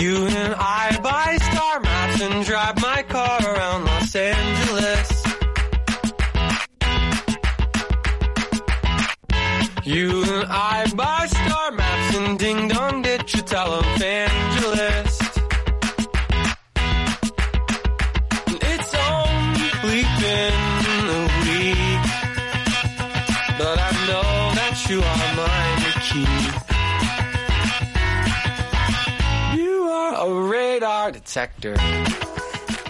You and I buy star maps and drive my car around Los Angeles. You and I buy star maps and ding dong ditch a televangelist. It's only been a week, but I know that you are sector.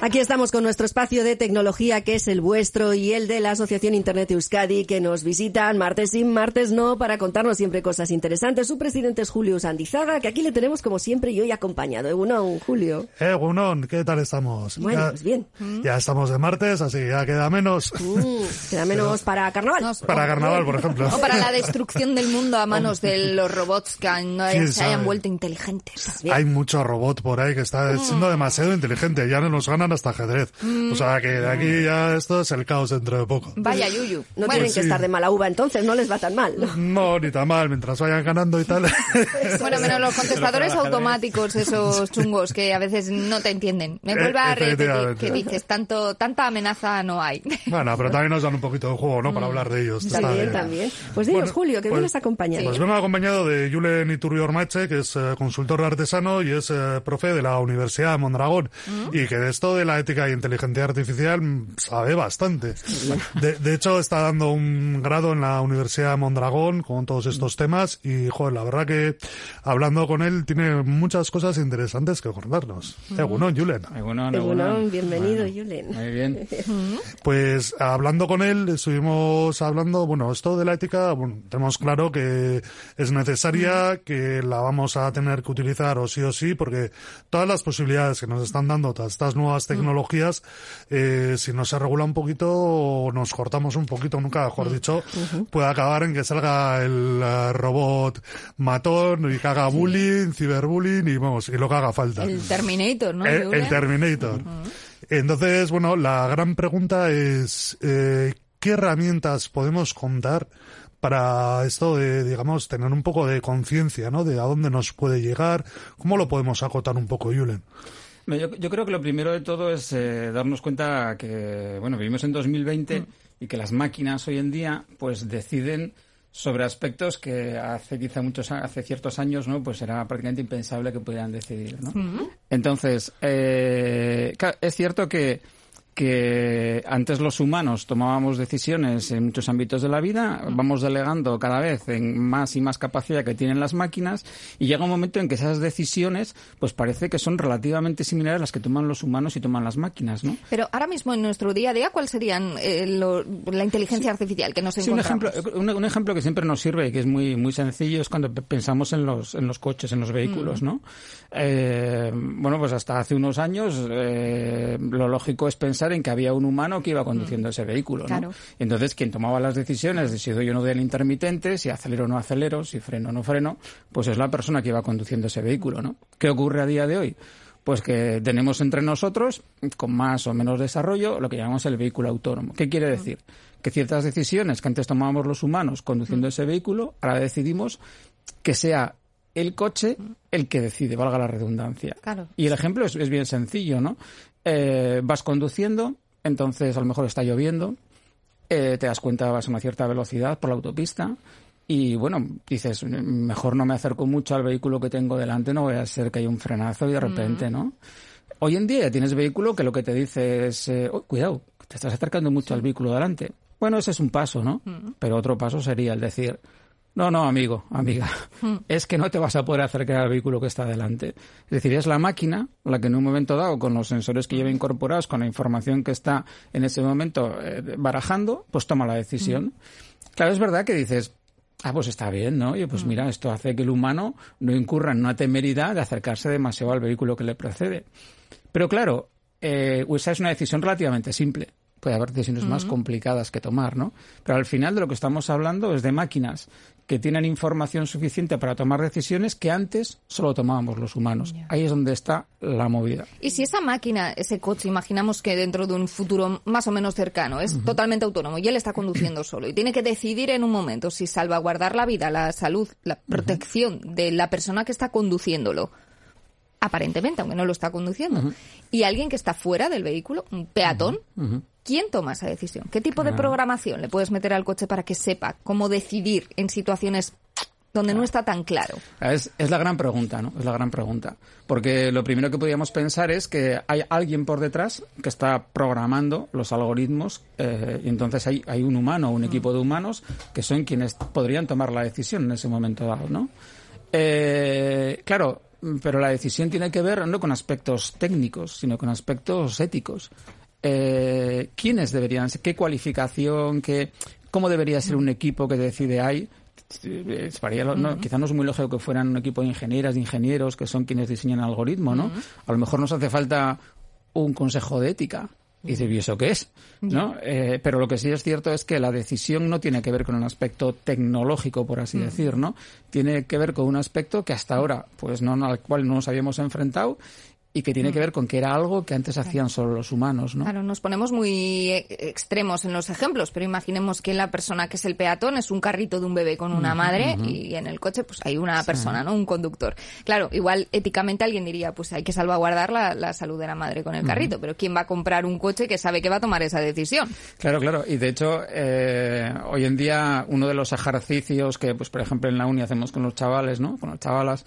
Aquí estamos con nuestro espacio de tecnología que es el vuestro y el de la Asociación Internet Euskadi que nos visitan martes sí, martes no para contarnos siempre cosas interesantes. Su presidente es Julio Sandizaga, que aquí le tenemos como siempre y hoy acompañado. Egunon, Julio. Gunón, ¿qué tal estamos? Bueno, ya, pues bien. Ya estamos de martes, así que ya queda menos. Mm, queda menos para carnaval. Para carnaval, por ejemplo. O para la destrucción del mundo a manos de los robots que no ¿Quién se hayan vuelto inteligentes. Hay mucho robot por ahí que está siendo demasiado inteligente, ya no nos ganan hasta ajedrez. O sea que de aquí ya esto es el caos dentro de poco. Vaya yuyu. No Bueno, tienen que sí. estar de mala uva, entonces no les va tan mal. No, ni tan mal, mientras vayan ganando y tal. Bueno, menos los contestadores automáticos, esos chungos que a veces no te entienden. Me Eh, vuelve a repetir que dices, tanto, tanta amenaza no hay. bueno, pero también nos dan un poquito de juego, ¿no? Para hablar de ellos. También, también. Pues dinos, Bueno, Julio, que pues- vienes acompañado. Pues vengo acompañado de Julen Iturbi Ormache, que es eh, consultor artesano y es eh, profe de la Universidad de Mondragón. Y que de esto de la ética y inteligencia artificial mm, sabe bastante. De, de hecho, está dando un grado en la Universidad de Mondragón con todos estos temas y, joder, la verdad que hablando con él tiene muchas cosas interesantes que contarnos. Bueno, Julen. Egunon, Egunon, egunon. bienvenido, Bueno, Julen. Muy bien. Pues hablando con él, estuvimos hablando, bueno, esto de la ética, bueno, tenemos claro que es necesaria, que la vamos a tener que utilizar o sí o sí, porque todas las posibilidades que nos están dando todas estas nuevas tecnologías, eh, si no se regula un poquito o nos cortamos un poquito, nunca mejor dicho, puede acabar en que salga el eh, robot matón y que haga bullying, ciberbullying y vamos, y lo que haga falta. El Terminator, ¿no? El, Julen? el Terminator. Entonces, bueno, la gran pregunta es, eh, ¿qué herramientas podemos contar para esto de, digamos, tener un poco de conciencia, ¿no? De a dónde nos puede llegar, cómo lo podemos acotar un poco, Julen. Yo, yo creo que lo primero de todo es eh, darnos cuenta que, bueno, vivimos en 2020 y que las máquinas hoy en día, pues deciden sobre aspectos que hace quizá muchos, hace ciertos años, ¿no? Pues era prácticamente impensable que pudieran decidir, ¿no? Entonces, eh, es cierto que que antes los humanos tomábamos decisiones en muchos ámbitos de la vida, vamos delegando cada vez en más y más capacidad que tienen las máquinas y llega un momento en que esas decisiones pues parece que son relativamente similares a las que toman los humanos y toman las máquinas, ¿no? Pero ahora mismo en nuestro día a día, ¿cuál serían eh, lo- la inteligencia artificial que nos Sí, un encontramos? ejemplo, un, un ejemplo que siempre nos sirve y que es muy muy sencillo es cuando pe- pensamos en los en los coches, en los vehículos, ¿no? Eh, bueno, pues hasta hace unos años eh, lo lógico es pensar en que había un humano que iba conduciendo ese vehículo, ¿no? Claro. Entonces quien tomaba las decisiones de si doy o no doy el intermitente, si acelero o no acelero, si freno o no freno, pues es la persona que iba conduciendo ese vehículo, ¿no? ¿Qué ocurre a día de hoy? Pues que tenemos entre nosotros, con más o menos desarrollo, lo que llamamos el vehículo autónomo. ¿Qué quiere decir? Que ciertas decisiones que antes tomábamos los humanos conduciendo ese vehículo, ahora decidimos que sea el coche el que decide, valga la redundancia. Claro. Y el ejemplo es, es bien sencillo, ¿no? Eh, vas conduciendo, entonces a lo mejor está lloviendo, eh, te das cuenta vas a una cierta velocidad por la autopista y bueno, dices, mejor no me acerco mucho al vehículo que tengo delante, no voy a ser que haya un frenazo y de repente, ¿no? Hoy en día tienes vehículo que lo que te dice es, eh, "Oh, cuidado, te estás acercando mucho al vehículo delante. Bueno, ese es un paso, ¿no? Pero otro paso sería el decir, no, no, amigo, amiga, es que no te vas a poder acercar al vehículo que está delante. Es decir, es la máquina la que en un momento dado, con los sensores que lleva incorporados, con la información que está en ese momento eh, barajando, pues toma la decisión. Claro, es verdad que dices, Ah, pues está bien, ¿no? Y pues mira, esto hace que el humano no incurra en una temeridad de acercarse demasiado al vehículo que le precede. Pero claro, eh, esa es una decisión relativamente simple. Puede haber decisiones más complicadas que tomar, ¿no? Pero al final de lo que estamos hablando es de máquinas que tienen información suficiente para tomar decisiones que antes solo tomábamos los humanos. Ahí es donde está la movida. Y si esa máquina, ese coche, imaginamos que dentro de un futuro más o menos cercano es totalmente autónomo y él está conduciendo solo y tiene que decidir en un momento si salvaguardar la vida, la salud, la protección de la persona que está conduciéndolo, aparentemente, aunque no lo está conduciendo, y alguien que está fuera del vehículo, un peatón, ¿quién toma esa decisión? ¿Qué tipo de programación le puedes meter al coche para que sepa cómo decidir en situaciones donde no está tan claro? Es, es la gran pregunta, ¿no? Es la gran pregunta. Porque lo primero que podríamos pensar es que hay alguien por detrás que está programando los algoritmos eh, y entonces hay, hay un humano o un equipo de humanos que son quienes podrían tomar la decisión en ese momento dado, ¿no? Eh, claro, pero la decisión tiene que ver no con aspectos técnicos, sino con aspectos éticos. Eh, ¿Quiénes deberían ser? ¿Qué cualificación? Qué, ¿Cómo debería ser un equipo que decide lo- no, quizá no es muy lógico que fueran un equipo de ingenieras, de ingenieros, que son quienes diseñan el algoritmo, ¿no? A lo mejor nos hace falta un consejo de ética. Y dices, ¿y eso qué es? ¿No? Eh, pero lo que sí es cierto es que la decisión no tiene que ver con un aspecto tecnológico, por así decir, ¿no? Tiene que ver con un aspecto que hasta ahora, pues no, al cual no nos habíamos enfrentado y que tiene que ver con que era algo que antes hacían solo los humanos, ¿no? Claro, nos ponemos muy eh, extremos en los ejemplos, pero imaginemos que la persona que es el peatón es un carrito de un bebé con una madre y en el coche pues hay una persona, ¿no? Un conductor. Claro, igual éticamente alguien diría, pues hay que salvaguardar la, la salud de la madre con el carrito, pero ¿quién va a comprar un coche que sabe que va a tomar esa decisión? Claro, claro. Y de hecho, eh, hoy en día uno de los ejercicios que, pues por ejemplo, en la uni hacemos con los chavales, ¿no? Con las chavalas,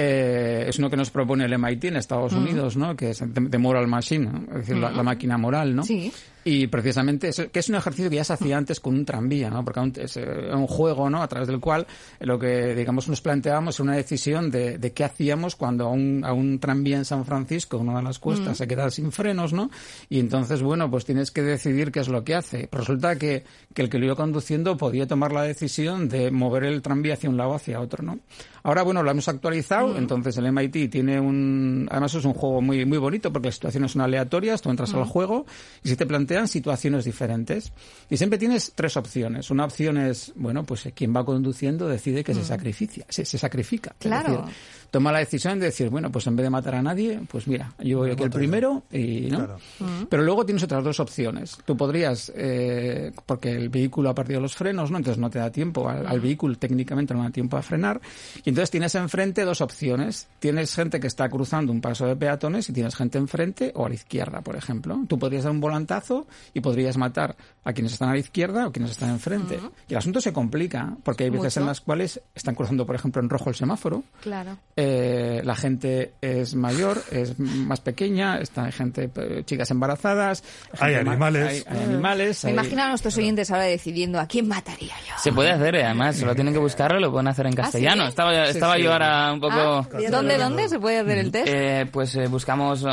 eh, es uno que nos propone el MIT en Estados Unidos, ¿no? Que es de Moral Machine, ¿no? es decir, la, la máquina moral, ¿no? Sí. Y precisamente que es un ejercicio que ya se hacía antes con un tranvía, ¿no? Porque es eh, un juego, ¿no? A través del cual lo que, digamos, nos planteábamos es una decisión de, de qué hacíamos cuando a un, a un tranvía en San Francisco, una de las cuestas, se queda sin frenos, ¿no? Y entonces, bueno, pues tienes que decidir qué es lo que hace. Resulta que, que el que lo iba conduciendo podía tomar la decisión de mover el tranvía hacia un lado o hacia otro, ¿no? Ahora, bueno, lo hemos actualizado, entonces el MIT tiene un... Además es un juego muy, muy bonito porque las situaciones son aleatorias, tú entras al juego y se te plantean situaciones diferentes. Y siempre tienes tres opciones. Una opción es, bueno, pues eh, quien va conduciendo decide que se sacrifica, se, se sacrifica. Claro. decir, toma la decisión de decir, bueno, pues en vez de matar a nadie, pues mira, yo voy aquí el primero y no. Claro. Pero luego tienes otras dos opciones. Tú podrías, eh, porque el vehículo ha perdido los frenos, ¿no? Entonces no te da tiempo, al, al vehículo técnicamente no da tiempo a frenar. Y entonces tienes enfrente dos opciones. Tienes gente que está cruzando un paso de peatones y tienes gente enfrente o a la izquierda, por ejemplo. Tú podrías dar un volantazo y podrías matar a quienes están a la izquierda o quienes están enfrente. Y el asunto se complica, porque hay veces Mucho. en las cuales están cruzando, por ejemplo, en rojo el semáforo. Claro. Eh, la gente es mayor, es más pequeña, está hay gente, eh, chicas embarazadas, Hay gente animales. hay, hay animales, Me hay- imagino a nuestros oyentes ahora decidiendo a quién mataría yo. Se puede hacer, eh, además, solo tienen que buscarlo lo pueden hacer en castellano. sí? Estaba, estaba sí. yo ahora un poco... ¿Dónde, dónde se puede hacer el test? Eh, pues eh, buscamos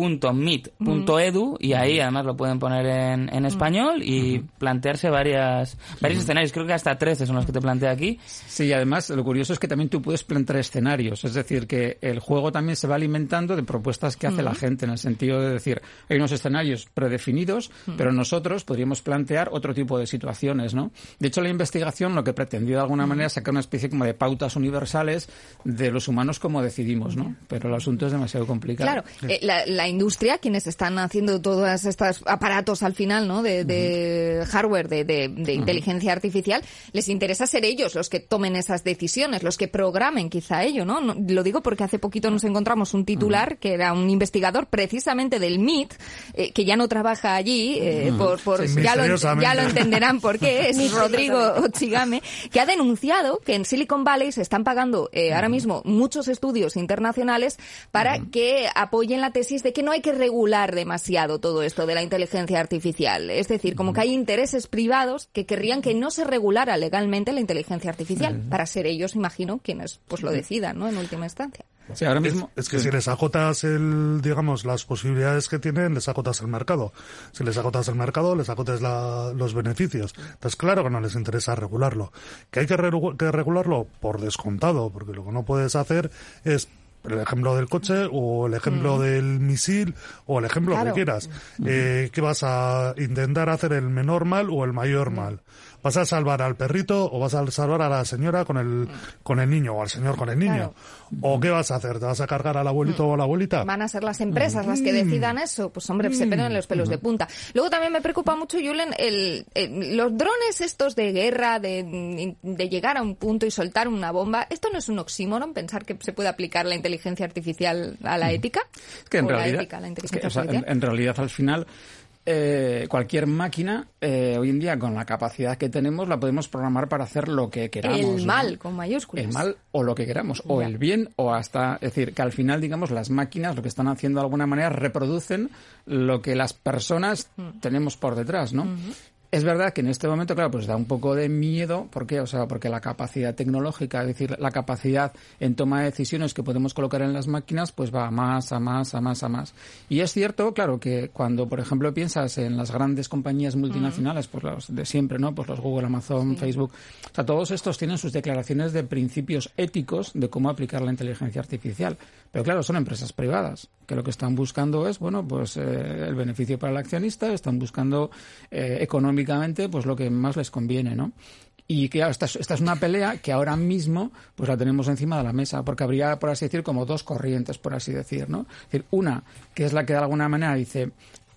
moralmachine.mit.edu y ahí además lo pueden poner en, en español y plantearse varias varios escenarios. Creo que hasta 13 son los que te plantea aquí. Sí, y además lo curioso es que también tú puedes plantear escenarios, es decir, que el juego también se va alimentando de propuestas que hace la gente, en el sentido de decir, hay unos escenarios predefinidos, pero nosotros podríamos plantear otro tipo de situaciones, ¿no? De hecho, la investigación lo que pretendió de alguna manera es sacar una especie como de pautas universales de los humanos como decidimos, ¿no? Pero el asunto es demasiado complicado. Claro, eh, la, la industria, quienes están haciendo todos estos aparatos al final, ¿no? De, de hardware, de, de- de inteligencia artificial, les interesa ser ellos los que tomen esas decisiones, los que programen quizá ello, ¿no? No- Lo digo porque hace poquito nos encontramos un titular que era un investigador precisamente del MIT, eh, que ya no trabaja allí, eh, por, por- Sí, ya, lo, ya lo entenderán por qué, es Rodrigo Ochigame, que ha denunciado que en Silicon Valley se están pagando eh, ahora mismo muchos estudios internacionales para que apoyen la tesis de que no hay que regular demasiado todo esto de la inteligencia artificial. Es decir, como que hay intereses privados que querrían que no se regulara legalmente la inteligencia artificial, para ser ellos, imagino, quienes pues lo decidan, ¿no? En última instancia. Sí, ahora mismo. Es, es que si les acotas el, digamos, las posibilidades que tienen, les acotas el mercado. Si les acotas el mercado, les acotas la- los beneficios. Entonces, claro que no les interesa regularlo. ¿Que hay que, que regularlo? Por descontado, porque lo que no puedes hacer es el ejemplo del coche o el ejemplo del misil o el ejemplo Claro. que quieras. Eh, ¿Qué vas a intentar hacer el menor mal o el mayor mal? ¿Vas a salvar al perrito o vas a salvar a la señora con el, con el niño o al señor con el niño? ¿O qué vas a hacer? ¿Te vas a cargar al abuelito o a la abuelita? Van a ser las empresas las que decidan eso. Pues hombre, se pegan los pelos de punta. Luego también me preocupa mucho, Julen, el, el- los drones estos de guerra, de, de llegar a un punto y soltar una bomba. ¿Esto no es un oxímoron pensar que se puede aplicar la inteligencia artificial a la ética? Es que en ¿O realidad, la ética a la es inteligencia que, o sea, en, artificial? en realidad al final eh, cualquier máquina eh, hoy en día con la capacidad que tenemos la podemos programar para hacer lo que queramos. el ¿no? mal, con mayúsculas. El mal o lo que queramos, o el bien o hasta, es decir, que al final, digamos, las máquinas lo que están haciendo de alguna manera reproducen lo que las personas Mm. tenemos por detrás, ¿no? Es verdad que en este momento, claro, pues da un poco de miedo, ¿por qué? O sea, porque la capacidad tecnológica, es decir, la capacidad en toma de decisiones que podemos colocar en las máquinas, pues va a más, a más, a más, a más. Y es cierto, claro, que cuando, por ejemplo, piensas en las grandes compañías multinacionales, pues los de siempre, ¿no? Pues los Google, Amazon, Facebook, o sea, todos estos tienen sus declaraciones de principios éticos de cómo aplicar la inteligencia artificial. Pero claro, son empresas privadas, que lo que están buscando es, bueno, pues eh, el beneficio para el accionista, están buscando eh, pues lo que más les conviene, ¿no? Y que esta es, esta es una pelea que ahora mismo pues la tenemos encima de la mesa, porque habría, por así decir, como dos corrientes, por así decir, ¿no? Es decir, una, que es la que de alguna manera dice,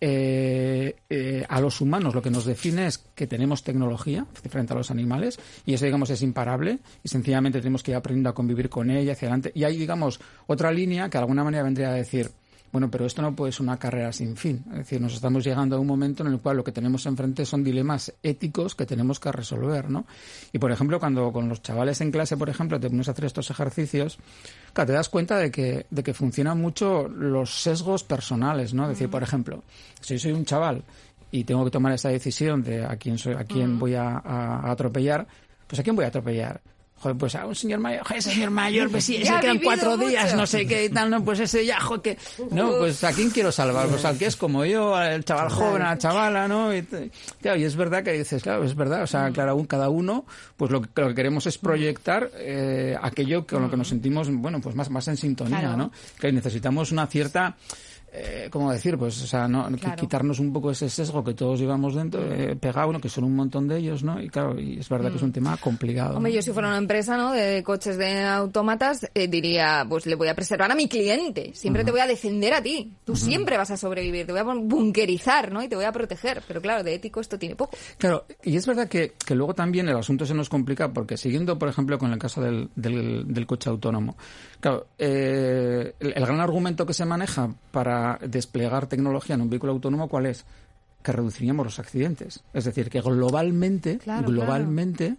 eh, eh, a los humanos lo que nos define es que tenemos tecnología frente a los animales y eso digamos es imparable y sencillamente tenemos que ir aprendiendo a convivir con ella hacia adelante y hay digamos otra línea que de alguna manera vendría a decir bueno, pero esto no puede ser una carrera sin fin. Es decir, nos estamos llegando a un momento en el cual lo que tenemos enfrente son dilemas éticos que tenemos que resolver, ¿no? Y, por ejemplo, cuando con los chavales en clase, por ejemplo, te pones a hacer estos ejercicios, claro, te das cuenta de que, de que funcionan mucho los sesgos personales, ¿no? Es decir, por ejemplo, si yo soy un chaval y tengo que tomar esa decisión de a quién, soy, a quién voy a, a- a atropellar, pues ¿a quién voy a atropellar? Joder, pues a un señor mayor, joder, señor mayor, pues sí, ese Ya ha que eran vivido cuatro días, no sé qué y tal, no, pues ese ya, joder, que... No, pues ¿a quién quiero salvar? Pues al que es como yo, al chaval joven, a la chavala, ¿no? Y, claro, y es verdad que dices, claro, es verdad, o sea, claro, un- cada uno, pues lo que, lo que queremos es proyectar eh, aquello con lo que nos sentimos, bueno, pues más, más en sintonía, Claro. ¿no? Que necesitamos una cierta... Eh, ¿Cómo decir? Pues, o sea, no, Claro. quitarnos un poco ese sesgo que todos llevamos dentro, eh, pegado, ¿no? que son un montón de ellos, ¿no? Y claro, y es verdad que es un tema complicado. Hombre, ¿no? yo si fuera una empresa ¿no? de coches de autómatas, eh, diría, pues le voy a preservar a mi cliente. Siempre te voy a defender a ti. Tú siempre vas a sobrevivir. Te voy a bunkerizar, ¿no? Y te voy a proteger. Pero claro, de ético esto tiene poco. Claro, y es verdad que, que luego también el asunto se nos complica porque siguiendo, por ejemplo, con el caso del, del, del coche autónomo, claro, eh, el, el gran argumento que se maneja para desplegar tecnología en un vehículo autónomo, ¿cuál es? Que reduciríamos los accidentes. Es decir, que globalmente, Claro, globalmente,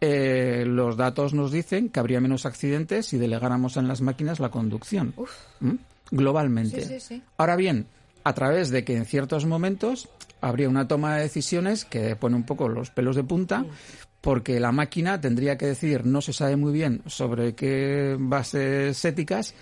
eh, los datos nos dicen que habría menos accidentes si delegáramos en las máquinas la conducción. ¿Mm? Globalmente. Sí, sí, sí. Ahora bien, a través de que en ciertos momentos habría una toma de decisiones que pone un poco los pelos de punta, porque la máquina tendría que decidir, no se sabe muy bien sobre qué bases éticas,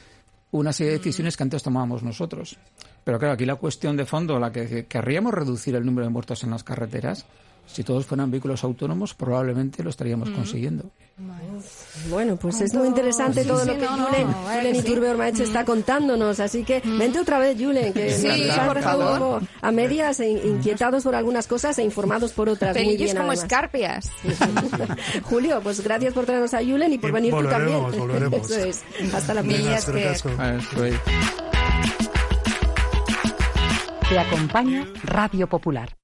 una serie de decisiones que antes tomábamos nosotros. Pero claro, aquí la cuestión de fondo, la que querríamos reducir el número de muertos en las carreteras, si todos fueran vehículos autónomos, probablemente lo estaríamos consiguiendo. Bueno, pues es muy interesante Sí, todo sí, lo que no, no, Julen, vaya Julen. Iturbe Ormaech está contándonos. Así que vente otra vez, Julen, que Sí, por dejado favor. un poco a medias, e inquietados por algunas cosas e informados por otras. Muy bien, como además. escarpias. Julio, pues gracias por traernos a Julen y por Y venir tú también. volveremos. Eso es. Hasta la próxima. Te acompaña Radio Popular.